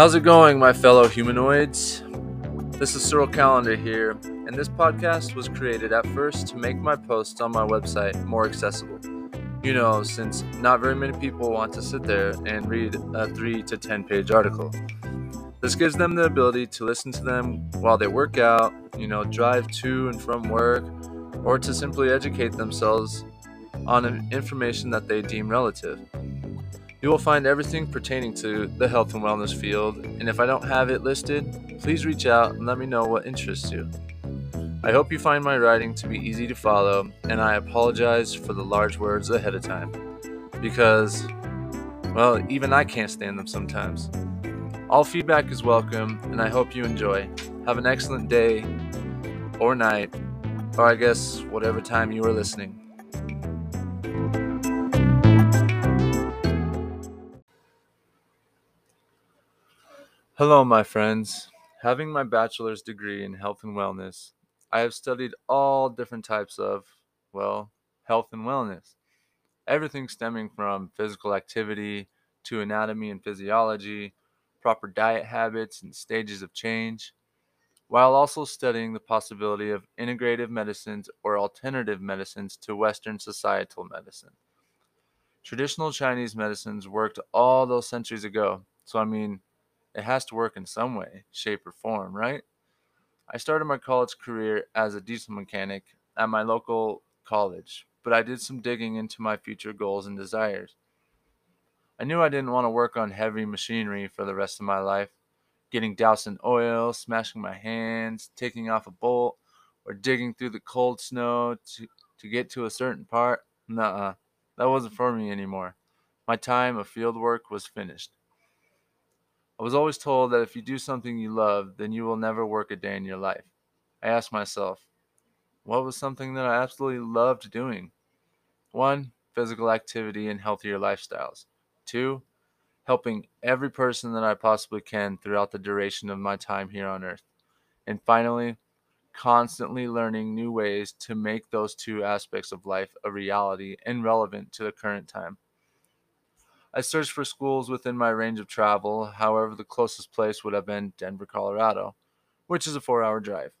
How's it going, my fellow humanoids? This is Cyral Callender here, and this podcast was created at first to make my posts on my website more accessible. You know, since not very many people want to sit there and read a 3 to 10 page article. This gives them the ability to listen to them while they work out, you know, drive to and from work, or to simply educate themselves on information that they deem relative. You will find everything pertaining to the health and wellness field, and if I don't have it listed, please reach out and let me know what interests you. I hope you find my writing to be easy to follow, and I apologize for the large words ahead of time, because, well, even I can't stand them sometimes. All feedback is welcome, and I hope you enjoy. Have an excellent day, or night, or I guess whatever time you are listening. Hello, my friends. Having my bachelor's degree in health and wellness, I have studied all different types of, well, health and wellness. Everything stemming from physical activity to anatomy and physiology, proper diet habits and stages of change, while also studying the possibility of integrative medicines or alternative medicines to Western societal medicine. Traditional Chinese medicines worked all those centuries ago, so I mean, it has to work in some way, shape, or form, right? I started my college career as a diesel mechanic at my local college, but I did some digging into my future goals and desires. I knew I didn't want to work on heavy machinery for the rest of my life, getting doused in oil, smashing my hands, taking off a bolt, or digging through the cold snow to, to get to a certain part. Nuh-uh, that wasn't for me anymore. My time of field work was finished. I was always told that if you do something you love, then you will never work a day in your life. I asked myself, what was something that I absolutely loved doing? One, physical activity and healthier lifestyles. Two, helping every person that I possibly can throughout the duration of my time here on earth. And finally, constantly learning new ways to make those two aspects of life a reality and relevant to the current time. I searched for schools within my range of travel, however, the closest place would have been Denver, Colorado, which is a four hour drive.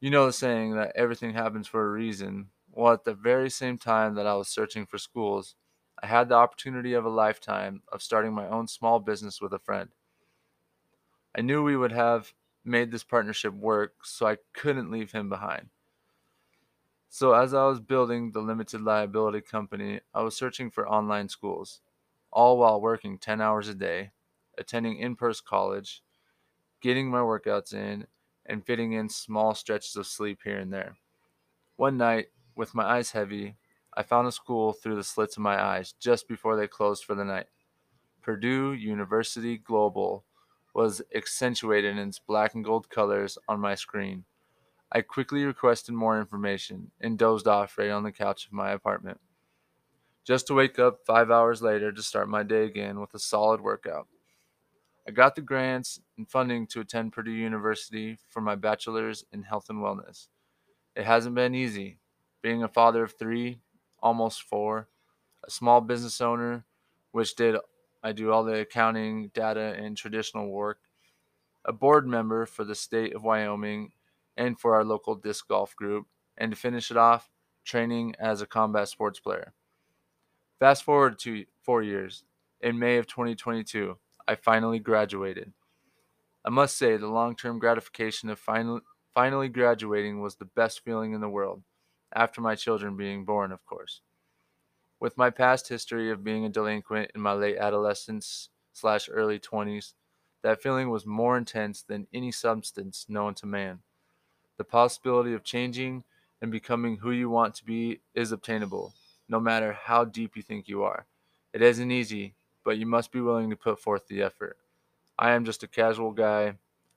You know the saying that everything happens for a reason. Well, at the very same time that I was searching for schools, I had the opportunity of a lifetime of starting my own small business with a friend. I knew we would have made this partnership work, so I couldn't leave him behind. So, as I was building the limited liability company, I was searching for online schools, all while working 10 hours a day, attending in person college, getting my workouts in, and fitting in small stretches of sleep here and there. One night, with my eyes heavy, I found a school through the slits of my eyes just before they closed for the night. Purdue University Global was accentuated in its black and gold colors on my screen. I quickly requested more information and dozed off right on the couch of my apartment, just to wake up five hours later to start my day again with a solid workout. I got the grants and funding to attend Purdue University for my bachelor's in health and wellness. It hasn't been easy. Being a father of three, almost four, a small business owner, which did I do all the accounting, data, and traditional work, a board member for the state of Wyoming, and for our local disc golf group, and to finish it off, training as a combat sports player. Fast forward to four years. In May of 2022, I finally graduated. I must say, the long term gratification of finally, finally graduating was the best feeling in the world, after my children being born, of course. With my past history of being a delinquent in my late adolescence slash early 20s, that feeling was more intense than any substance known to man. The possibility of changing and becoming who you want to be is obtainable, no matter how deep you think you are. It isn't easy, but you must be willing to put forth the effort. I am just a casual guy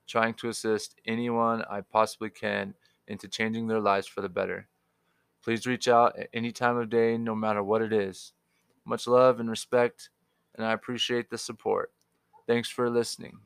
trying to assist anyone I possibly can into changing their lives for the better. Please reach out at any time of day, no matter what it is. Much love and respect, and I appreciate the support. Thanks for listening.